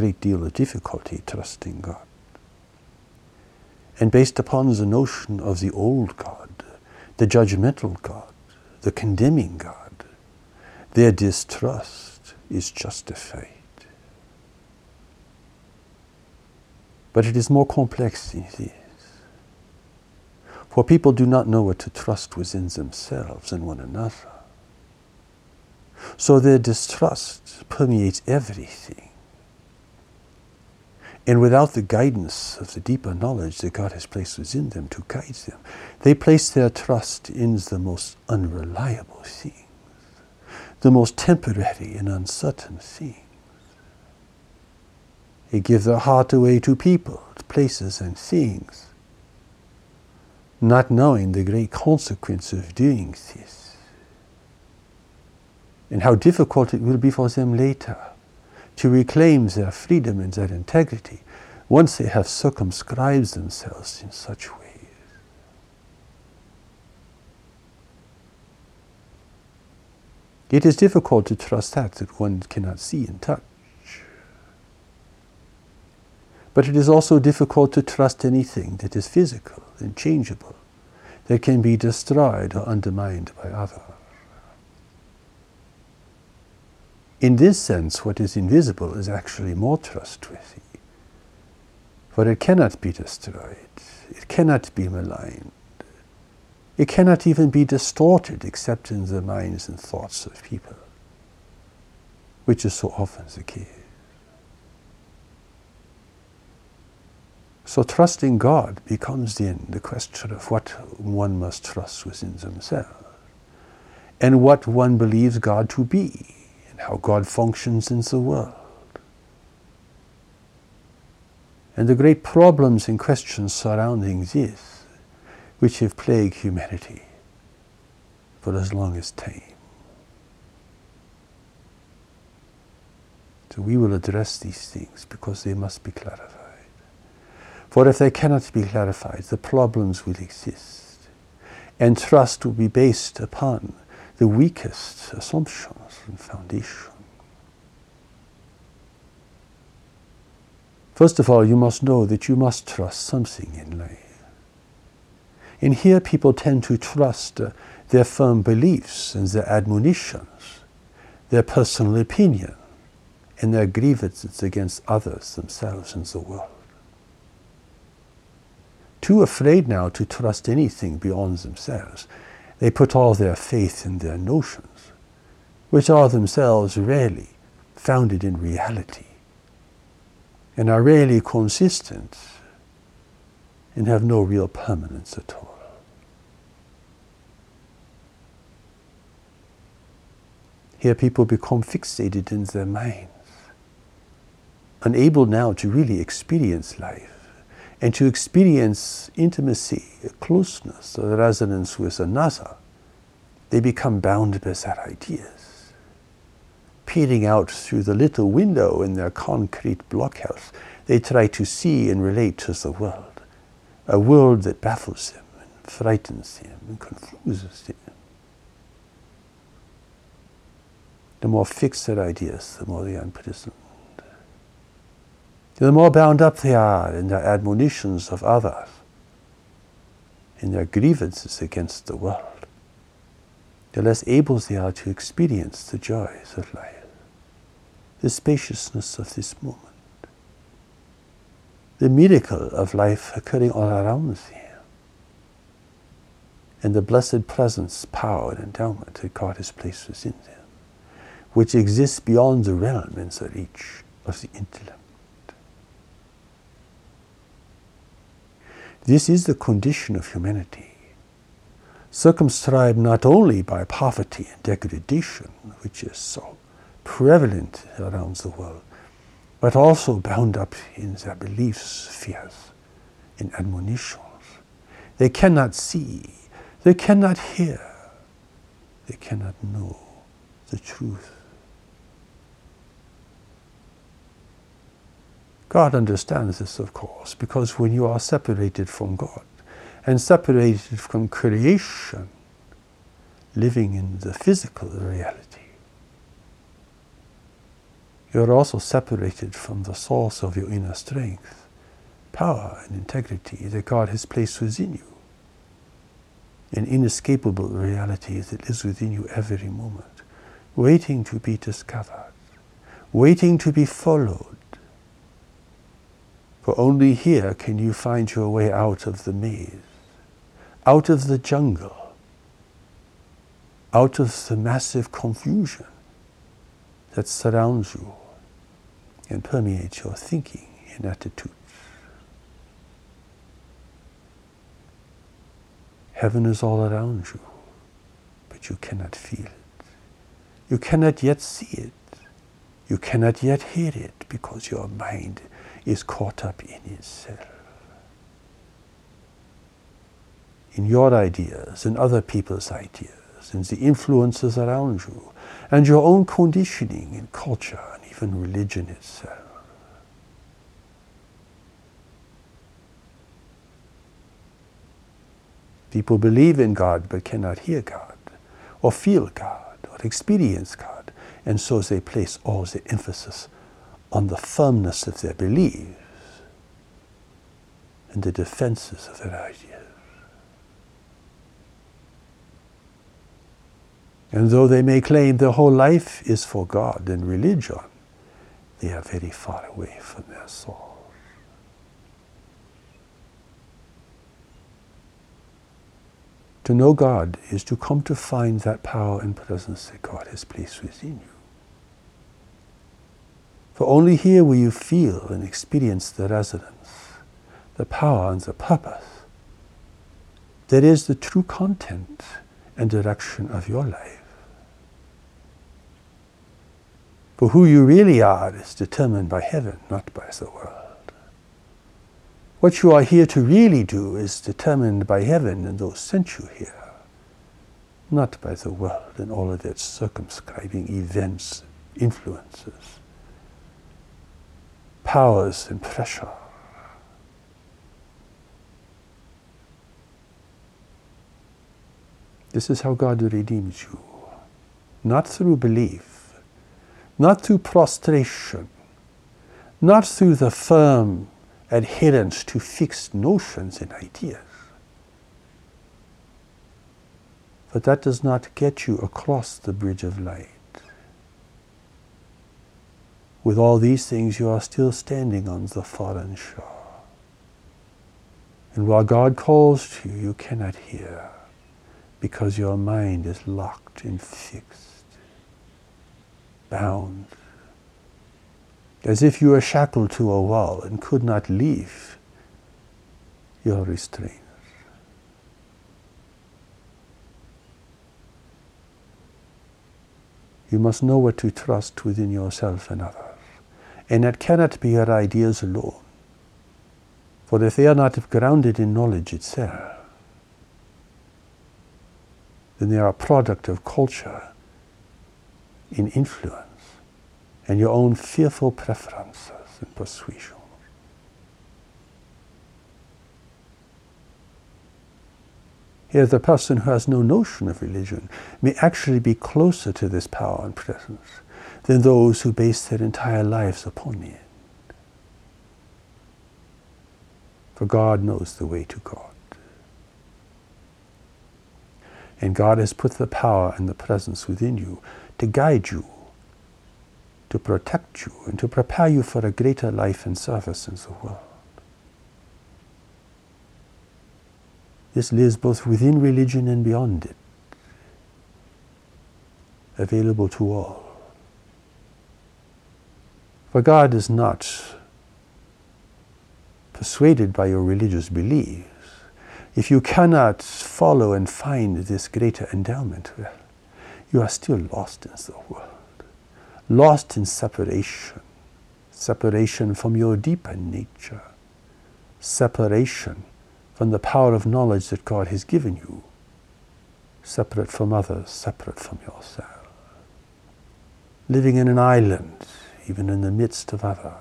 Great deal of difficulty trusting God. And based upon the notion of the old God, the judgmental God, the condemning God, their distrust is justified. But it is more complex than this. For people do not know what to trust within themselves and one another. So their distrust permeates everything. And without the guidance of the deeper knowledge that God has placed within them to guide them, they place their trust in the most unreliable things, the most temporary and uncertain things. They give their heart away to people, places, and things, not knowing the great consequence of doing this and how difficult it will be for them later to reclaim their freedom and their integrity once they have circumscribed themselves in such ways. It is difficult to trust that that one cannot see and touch. But it is also difficult to trust anything that is physical and changeable, that can be destroyed or undermined by others. In this sense, what is invisible is actually more trustworthy, for it cannot be destroyed, it cannot be maligned, it cannot even be distorted except in the minds and thoughts of people, which is so often the case. So trusting God becomes then the question of what one must trust within themselves and what one believes God to be how God functions in the world. And the great problems and questions surrounding this, which have plagued humanity for as long as time. So we will address these things because they must be clarified. For if they cannot be clarified, the problems will exist. And trust will be based upon the weakest assumptions and foundation. First of all, you must know that you must trust something in life. And here people tend to trust uh, their firm beliefs and their admonitions, their personal opinion, and their grievances against others, themselves, and the world too afraid now to trust anything beyond themselves. They put all their faith in their notions, which are themselves rarely founded in reality and are rarely consistent and have no real permanence at all. Here people become fixated in their minds, unable now to really experience life and to experience intimacy, closeness, resonance with another, they become bound by their ideas. Peering out through the little window in their concrete blockhouse, they try to see and relate to the world, a world that baffles them and frightens them and confuses them. The more fixed their ideas, the more they unprisoned the more bound up they are in their admonitions of others, in their grievances against the world, the less able they are to experience the joys of life, the spaciousness of this moment, the miracle of life occurring all around them, and the blessed presence, power, and endowment that God has placed within them, which exists beyond the realm and the reach of the intellect. This is the condition of humanity, circumscribed not only by poverty and degradation, which is so prevalent around the world, but also bound up in their beliefs, fears, and admonitions. They cannot see, they cannot hear, they cannot know the truth. God understands this, of course, because when you are separated from God and separated from creation, living in the physical reality, You are also separated from the source of your inner strength, power, and integrity that God has placed within you. An inescapable reality that lives within you every moment, waiting to be discovered, waiting to be followed. For only here can you find your way out of the maze, out of the jungle, out of the massive confusion that surrounds you and permeates your thinking and attitudes. Heaven is all around you, but you cannot feel it. You cannot yet see it. You cannot yet hear it because your mind is caught up in itself. In your ideas and other people's ideas and the influences around you and your own conditioning and culture and even religion itself. People believe in God but cannot hear God or feel God or experience God, and so they place all the emphasis on the firmness of their beliefs and the defenses of their ideas. And though they may claim their whole life is for God and religion, they are very far away from their soul. To know God is to come to find that power and presence that God has placed within you. For only here will you feel and experience the resonance, the power and the purpose that is the true content and direction of your life. For who you really are is determined by heaven, not by the world. What you are here to really do is determined by heaven and those sent you here, not by the world and all of its circumscribing events, influences, powers, and pressure. This is how God redeems you, not through belief not through prostration, not through the firm adherence to fixed notions and ideas. But that does not get you across the bridge of light. With all these things, you are still standing on the foreign shore. And while God calls to you, you cannot hear because your mind is locked and fixed bound, as if you were shackled to a wall and could not leave your restraints. You must know what to trust within yourself and others. And that cannot be your ideas alone. For if they are not grounded in knowledge itself, then they are a product of culture in influence and your own fearful preferences and persuasions. Here, the person who has no notion of religion may actually be closer to this power and presence than those who base their entire lives upon it. For God knows the way to God. And God has put the power and the presence within you to guide you, to protect you, and to prepare you for a greater life and service in the world. This lives both within religion and beyond it, available to all. For God is not persuaded by your religious beliefs. If you cannot follow and find this greater endowment, well, you are still lost in the world, lost in separation, separation from your deeper nature, separation from the power of knowledge that God has given you, separate from others, separate from yourself, living in an island, even in the midst of others.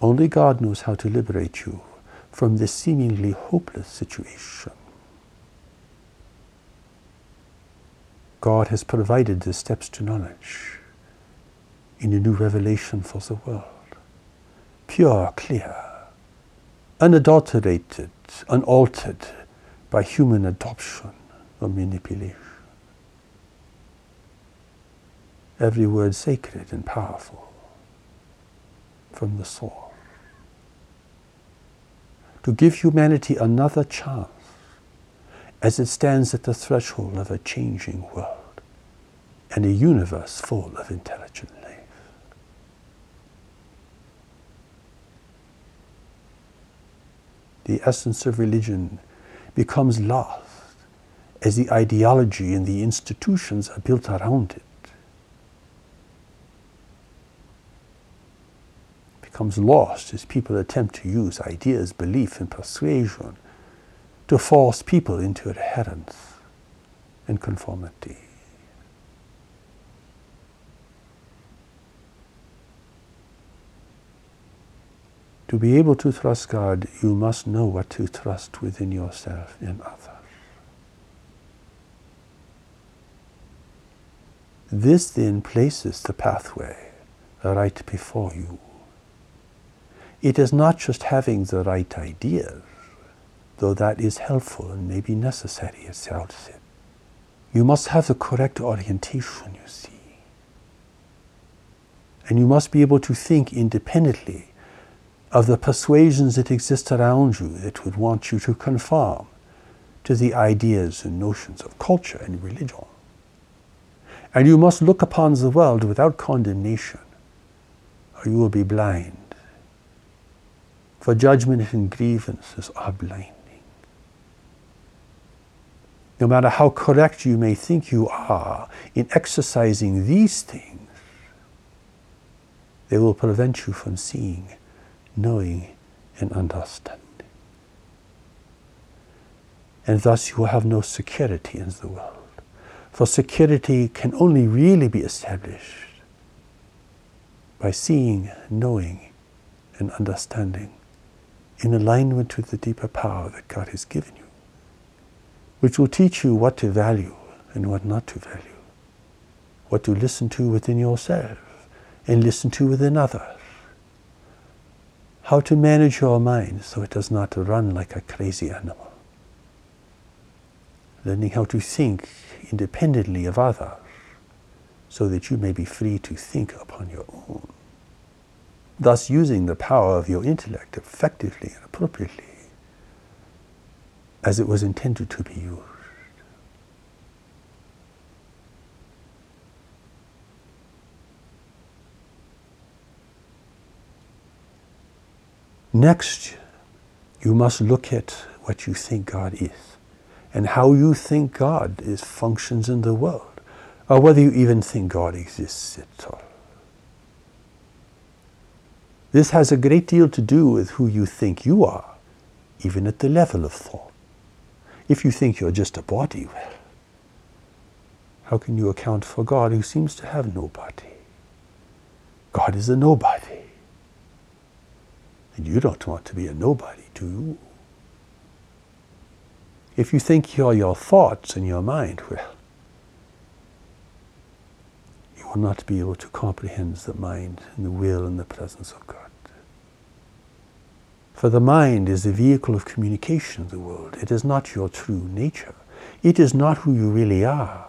Only God knows how to liberate you from this seemingly hopeless situation. God has provided the steps to knowledge in a new revelation for the world. Pure, clear, unadulterated, unaltered by human adoption or manipulation. Every word sacred and powerful from the soul. To give humanity another chance as it stands at the threshold of a changing world and a universe full of intelligent life. The essence of religion becomes lost as the ideology and the institutions are built around it. Becomes lost as people attempt to use ideas, belief, and persuasion to force people into adherence and conformity. To be able to trust God, you must know what to trust within yourself and others. This then places the pathway right before you. It is not just having the right ideas, though that is helpful and may be necessary at the outset. You must have the correct orientation, you see. And you must be able to think independently of the persuasions that exist around you that would want you to conform to the ideas and notions of culture and religion. And you must look upon the world without condemnation, or you will be blind. For judgment and grievances are blinding. No matter how correct you may think you are in exercising these things, they will prevent you from seeing, knowing, and understanding. And thus you will have no security in the world. For security can only really be established by seeing, knowing, and understanding in alignment with the deeper power that God has given you, which will teach you what to value and what not to value, what to listen to within yourself and listen to within others, how to manage your mind so it does not run like a crazy animal, learning how to think independently of others so that you may be free to think upon your own. Thus, using the power of your intellect effectively and appropriately as it was intended to be used. Next, you must look at what you think God is and how you think God is functions in the world, or whether you even think God exists at all. This has a great deal to do with who you think you are, even at the level of thought. If you think you're just a body, well, how can you account for God who seems to have no body? God is a nobody. And you don't want to be a nobody, do you? If you think you're your thoughts and your mind, well, you will not be able to comprehend the mind and the will and the presence of God. For the mind is the vehicle of communication in the world. It is not your true nature. It is not who you really are.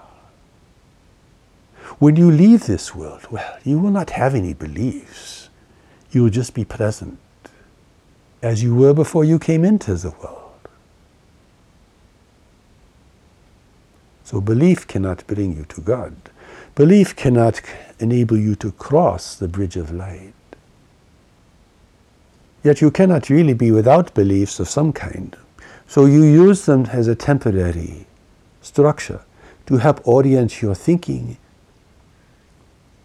When you leave this world, well, you will not have any beliefs. You will just be present as you were before you came into the world. So belief cannot bring you to God. Belief cannot enable you to cross the bridge of light. Yet you cannot really be without beliefs of some kind. So you use them as a temporary structure to help orient your thinking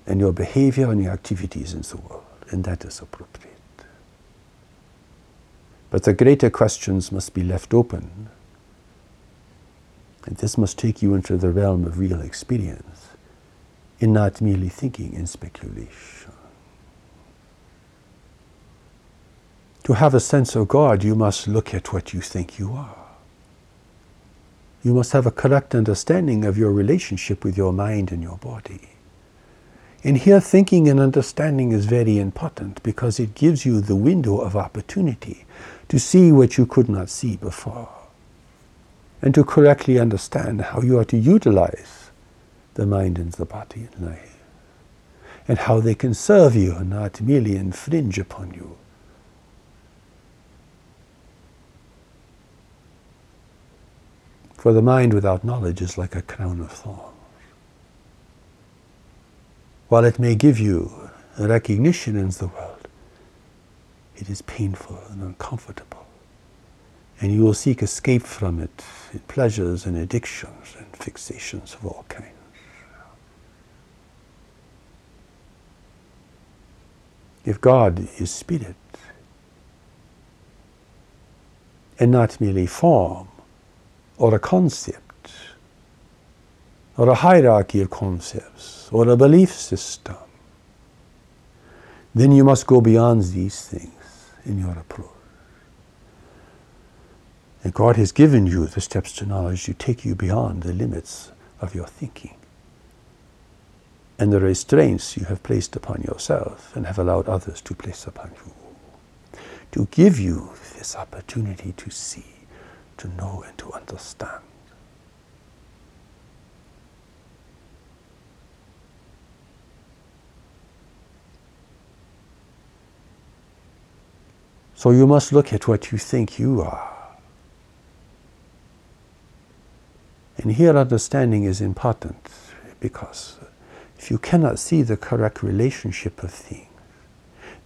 and your behavior and your activities in the world. And that is appropriate. But the greater questions must be left open and this must take you into the realm of real experience in not merely thinking and speculation. To have a sense of God, you must look at what you think you are. You must have a correct understanding of your relationship with your mind and your body. And here, thinking and understanding is very important because it gives you the window of opportunity to see what you could not see before and to correctly understand how you are to utilize the mind and the body in life and how they can serve you and not merely infringe upon you. For the mind without knowledge is like a crown of thorns. While it may give you recognition in the world, it is painful and uncomfortable. And you will seek escape from it in pleasures and addictions and fixations of all kinds. If God is spirit and not merely form, or a concept. Or a hierarchy of concepts. Or a belief system, then you must go beyond these things in your approach. And God has given you the steps to knowledge to take you beyond the limits of your thinking. And the restraints you have placed upon yourself and have allowed others to place upon you. To give you this opportunity to see to know and to understand. So you must look at what you think you are. And here understanding is important because if you cannot see the correct relationship of things,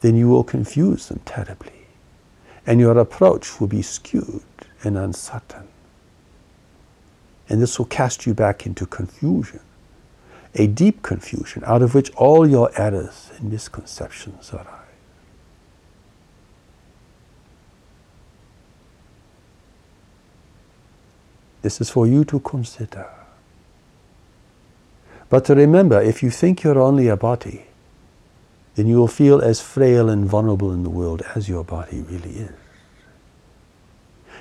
then you will confuse them terribly. And your approach will be skewed and uncertain. And this will cast you back into confusion, a deep confusion out of which all your errors and misconceptions arise. This is for you to consider. But to remember, if you think you're only a body, then you will feel as frail and vulnerable in the world as your body really is.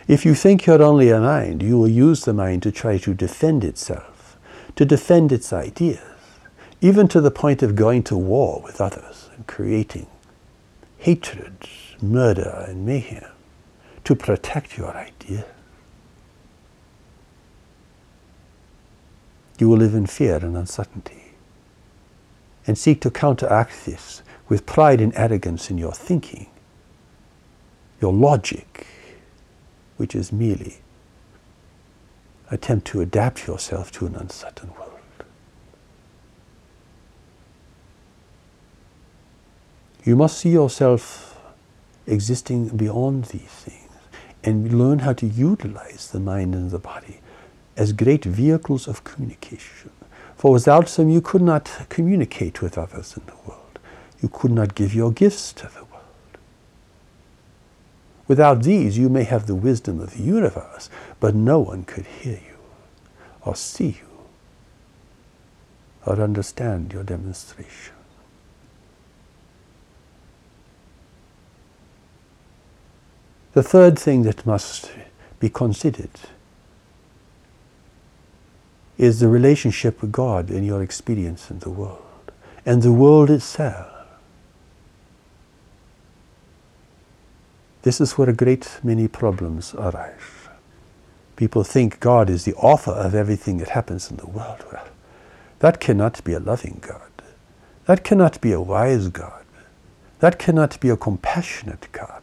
If you think you're only a mind, you will use the mind to try to defend itself, to defend its ideas, even to the point of going to war with others and creating hatred, murder, and mayhem to protect your idea. You will live in fear and uncertainty and seek to counteract this with pride and arrogance in your thinking, your logic, which is merely attempt to adapt yourself to an uncertain world. You must see yourself existing beyond these things and learn how to utilize the mind and the body as great vehicles of communication. For without them, you could not communicate with others in the world. You could not give your gifts to them. Without these, you may have the wisdom of the universe, but no one could hear you, or see you, or understand your demonstration. The third thing that must be considered is the relationship with God in your experience in the world, and the world itself. This is where a great many problems arise. People think God is the author of everything that happens in the world. Well, that cannot be a loving God. That cannot be a wise God. That cannot be a compassionate God.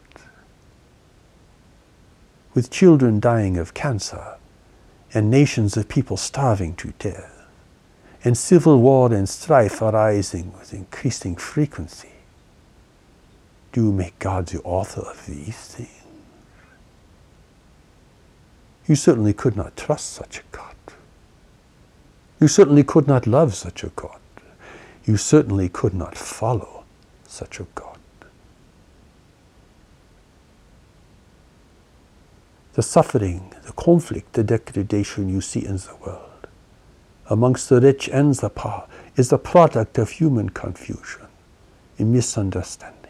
With children dying of cancer, and nations of people starving to death, and civil war and strife arising with increasing frequency, do you make God the author of these things? You certainly could not trust such a God. You certainly could not love such a God. You certainly could not follow such a God. The suffering, the conflict, the degradation you see in the world, amongst the rich and the poor, is the product of human confusion and misunderstanding.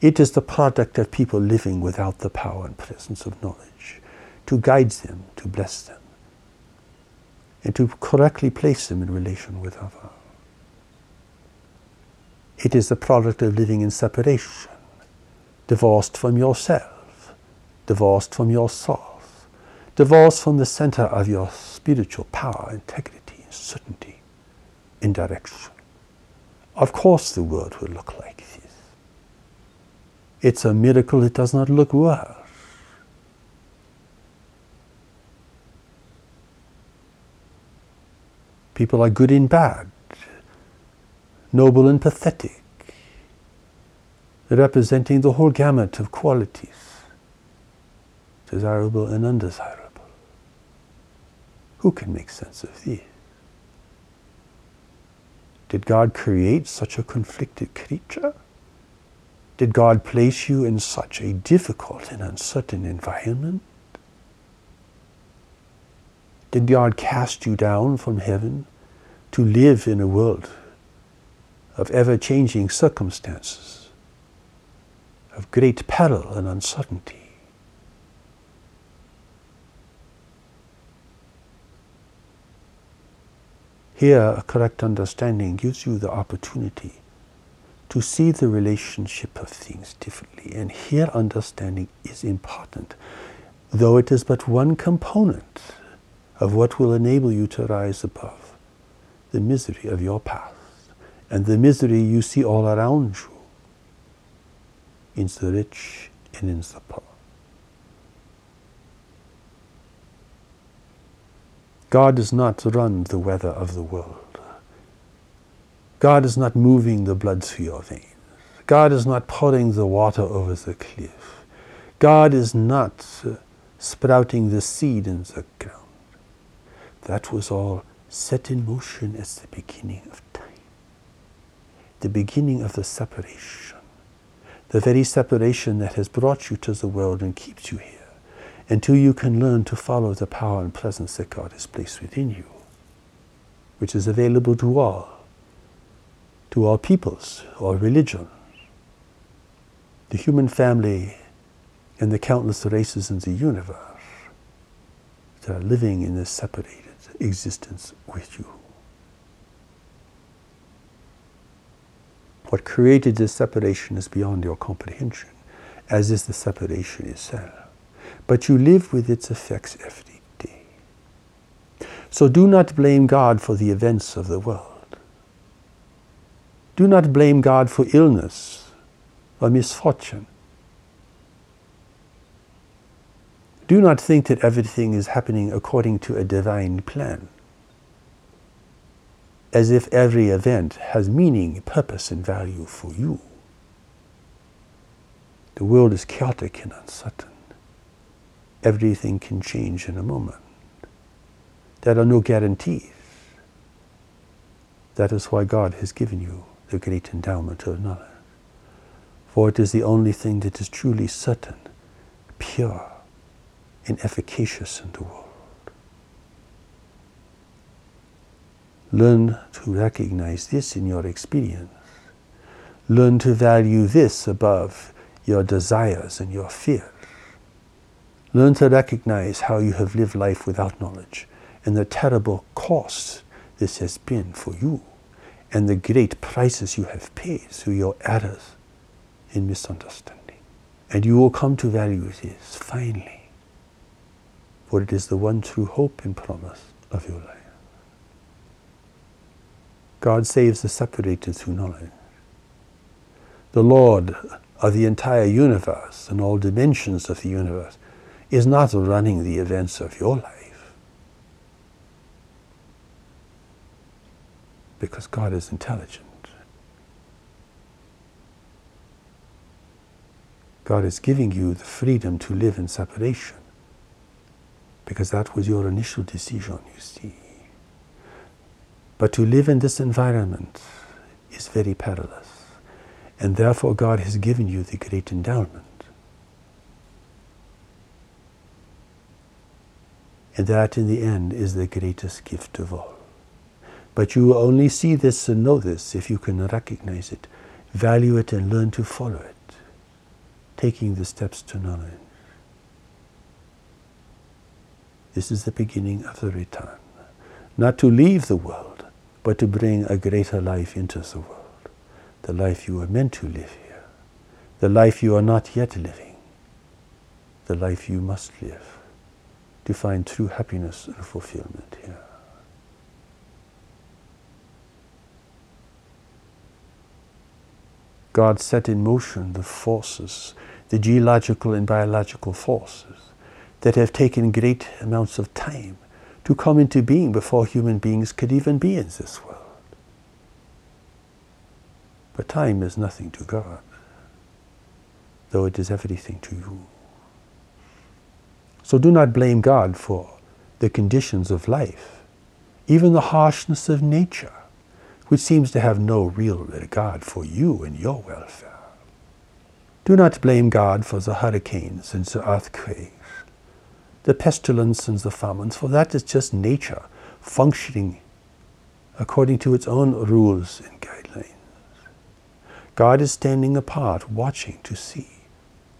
It is the product of people living without the power and presence of knowledge to guide them, to bless them, and to correctly place them in relation with other. It is the product of living in separation, divorced from yourself, divorced from your source, divorced from the center of your spiritual power, integrity, certainty, and direction. Of course, the world will look like. It's a miracle it does not look worse. People are good and bad, noble and pathetic, representing the whole gamut of qualities, desirable and undesirable. Who can make sense of these? Did God create such a conflicted creature? Did God place you in such a difficult and uncertain environment? Did God cast you down from heaven to live in a world of ever changing circumstances, of great peril and uncertainty? Here, a correct understanding gives you the opportunity to see the relationship of things differently. And here, understanding is important, though it is but one component of what will enable you to rise above the misery of your past and the misery you see all around you in the rich and in the poor. God does not run the weather of the world. God is not moving the blood through your veins. God is not pouring the water over the cliff. God is not uh, sprouting the seed in the ground. That was all set in motion at the beginning of time. The beginning of the separation. The very separation that has brought you to the world and keeps you here until you can learn to follow the power and presence that God has placed within you, which is available to all to all peoples, all religions, the human family, and the countless races in the universe that are living in this separated existence with you. What created this separation is beyond your comprehension, as is the separation itself. But you live with its effects every day. So do not blame God for the events of the world. Do not blame God for illness or misfortune. Do not think that everything is happening according to a divine plan, as if every event has meaning, purpose, and value for you. The world is chaotic and uncertain. Everything can change in a moment. There are no guarantees. That is why God has given you the great endowment of knowledge. For it is the only thing that is truly certain, pure, and efficacious in the world. Learn to recognize this in your experience. Learn to value this above your desires and your fears. Learn to recognize how you have lived life without knowledge and the terrible cost this has been for you and the great prices you have paid through your errors in misunderstanding. And you will come to value this finally, for it is the one true hope and promise of your life. God saves the separated through knowledge. The Lord of the entire universe and all dimensions of the universe is not running the events of your life because God is intelligent. God is giving you the freedom to live in separation because that was your initial decision, you see. But to live in this environment is very perilous, and therefore God has given you the great endowment. And that in the end is the greatest gift of all. But you will only see this and know this if you can recognize it, value it, and learn to follow it, taking the steps to knowledge. This is the beginning of the return. not to leave the world, but to bring a greater life into the world, the life you are meant to live here, the life you are not yet living, the life you must live to find true happiness and fulfillment here. God set in motion the forces, the geological and biological forces that have taken great amounts of time to come into being before human beings could even be in this world. But time is nothing to God, though it is everything to you. So do not blame God for the conditions of life, even the harshness of nature which seems to have no real regard for you and your welfare. Do not blame God for the hurricanes and the earthquakes, the pestilence and the famines, for that is just nature functioning according to its own rules and guidelines. God is standing apart, watching to see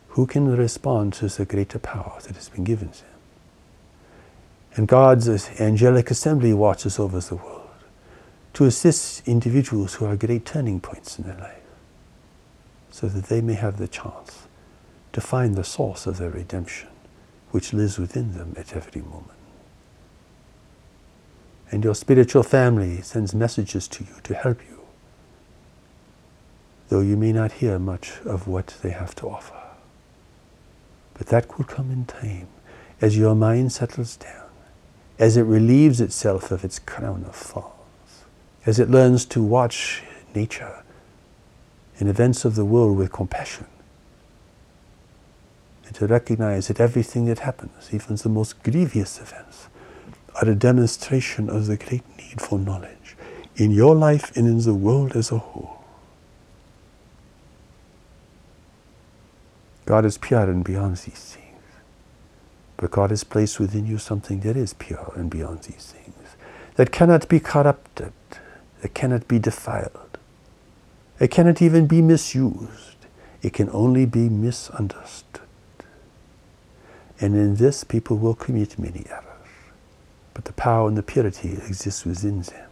who can respond to the greater power that has been given to him. And God's angelic assembly watches over the world to assist individuals who are great turning points in their life so that they may have the chance to find the source of their redemption which lives within them at every moment. And your spiritual family sends messages to you to help you, though you may not hear much of what they have to offer. But that will come in time as your mind settles down, as it relieves itself of its crown of thought as it learns to watch nature and events of the world with compassion, and to recognize that everything that happens, even the most grievous events, are a demonstration of the great need for knowledge in your life and in the world as a whole. God is pure and beyond these things. But God has placed within you something that is pure and beyond these things, that cannot be corrupted, it cannot be defiled. It cannot even be misused. It can only be misunderstood. And in this, people will commit many errors. But the power and the purity exists within them,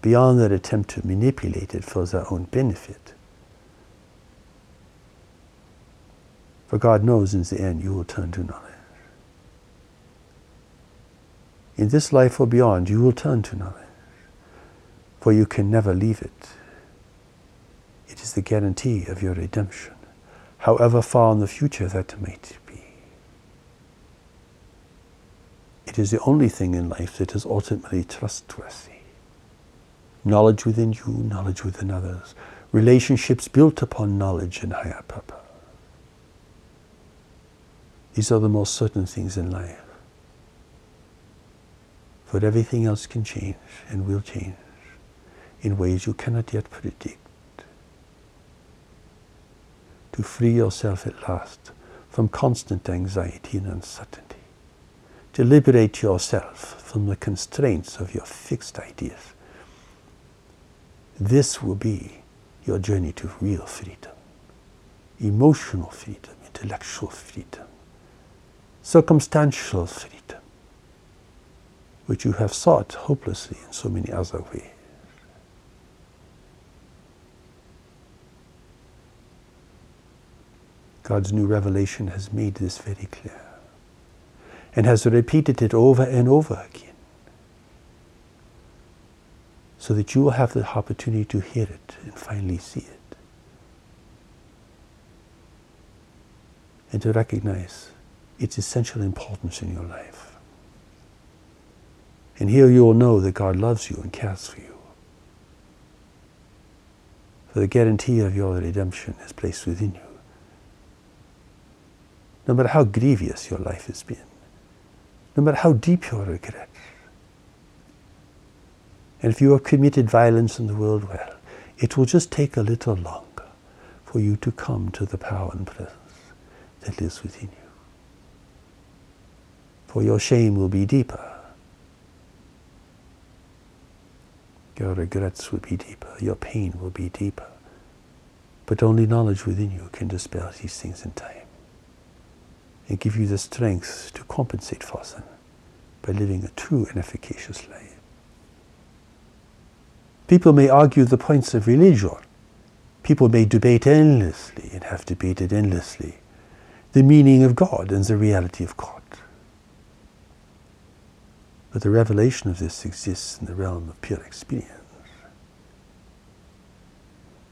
beyond their attempt to manipulate it for their own benefit. For God knows in the end you will turn to knowledge. In this life or beyond, you will turn to knowledge for you can never leave it. It is the guarantee of your redemption, however far in the future that might be. It is the only thing in life that is ultimately trustworthy. Knowledge within you, knowledge within others, relationships built upon knowledge and higher purpose. These are the most certain things in life. For everything else can change and will change in ways you cannot yet predict. To free yourself at last from constant anxiety and uncertainty. To liberate yourself from the constraints of your fixed ideas. This will be your journey to real freedom. Emotional freedom, intellectual freedom, circumstantial freedom, which you have sought hopelessly in so many other ways. God's new revelation has made this very clear and has repeated it over and over again so that you will have the opportunity to hear it and finally see it. And to recognize its essential importance in your life. And here you will know that God loves you and cares for you. For the guarantee of your redemption is placed within you no matter how grievous your life has been, no matter how deep your regret. And if you have committed violence in the world, well, it will just take a little longer for you to come to the power and presence that lives within you. For your shame will be deeper. Your regrets will be deeper. Your pain will be deeper. But only knowledge within you can dispel these things in time and give you the strength to compensate for them by living a true and efficacious life. People may argue the points of religion. People may debate endlessly and have debated endlessly the meaning of God and the reality of God. But the revelation of this exists in the realm of pure experience.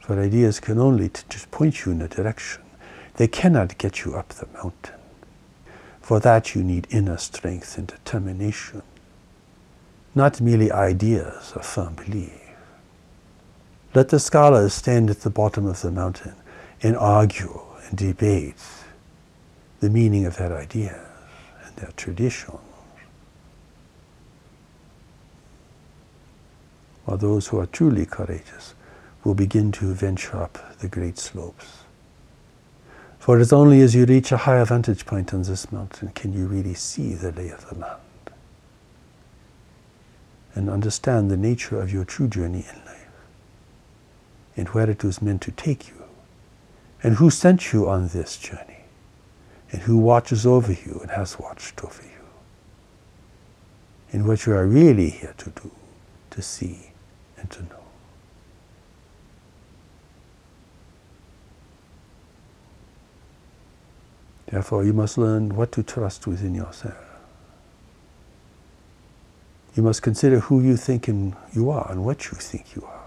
For ideas can only just point you in a direction. They cannot get you up the mountain. For that you need inner strength and determination, not merely ideas or firm belief. Let the scholars stand at the bottom of the mountain and argue and debate the meaning of their ideas and their traditions. While those who are truly courageous will begin to venture up the great slopes. For it is only as you reach a higher vantage point on this mountain can you really see the lay of the land and understand the nature of your true journey in life and where it was meant to take you and who sent you on this journey and who watches over you and has watched over you, and what you are really here to do, to see and to know. Therefore, you must learn what to trust within yourself. You must consider who you think you are and what you think you are.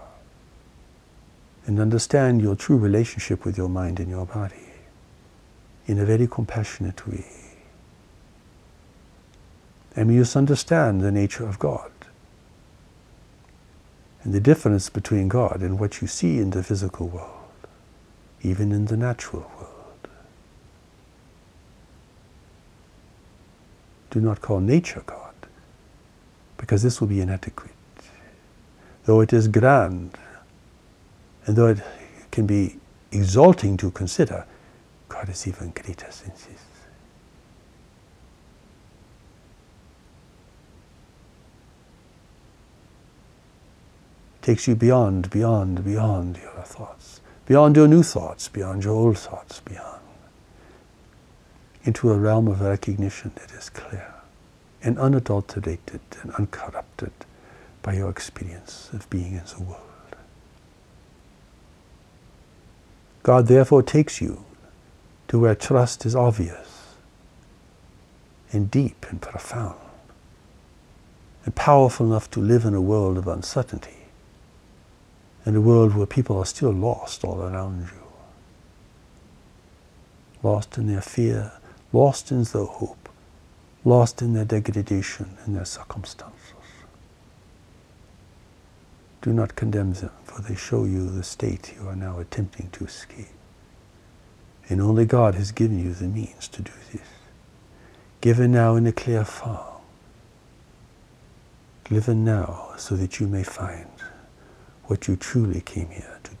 And understand your true relationship with your mind and your body in a very compassionate way. And we must understand the nature of God and the difference between God and what you see in the physical world, even in the natural world. Do not call nature God, because this will be inadequate. Though it is grand, and though it can be exalting to consider, God is even greater since this. Takes you beyond, beyond, beyond your thoughts, beyond your new thoughts, beyond your old thoughts, beyond into a realm of recognition that is clear and unadulterated and uncorrupted by your experience of being in the world. God therefore takes you to where trust is obvious and deep and profound and powerful enough to live in a world of uncertainty, in a world where people are still lost all around you. Lost in their fear, lost in their hope, lost in their degradation and their circumstances. Do not condemn them, for they show you the state you are now attempting to escape. And only God has given you the means to do this. Given now in a clear form. Given now so that you may find what you truly came here to.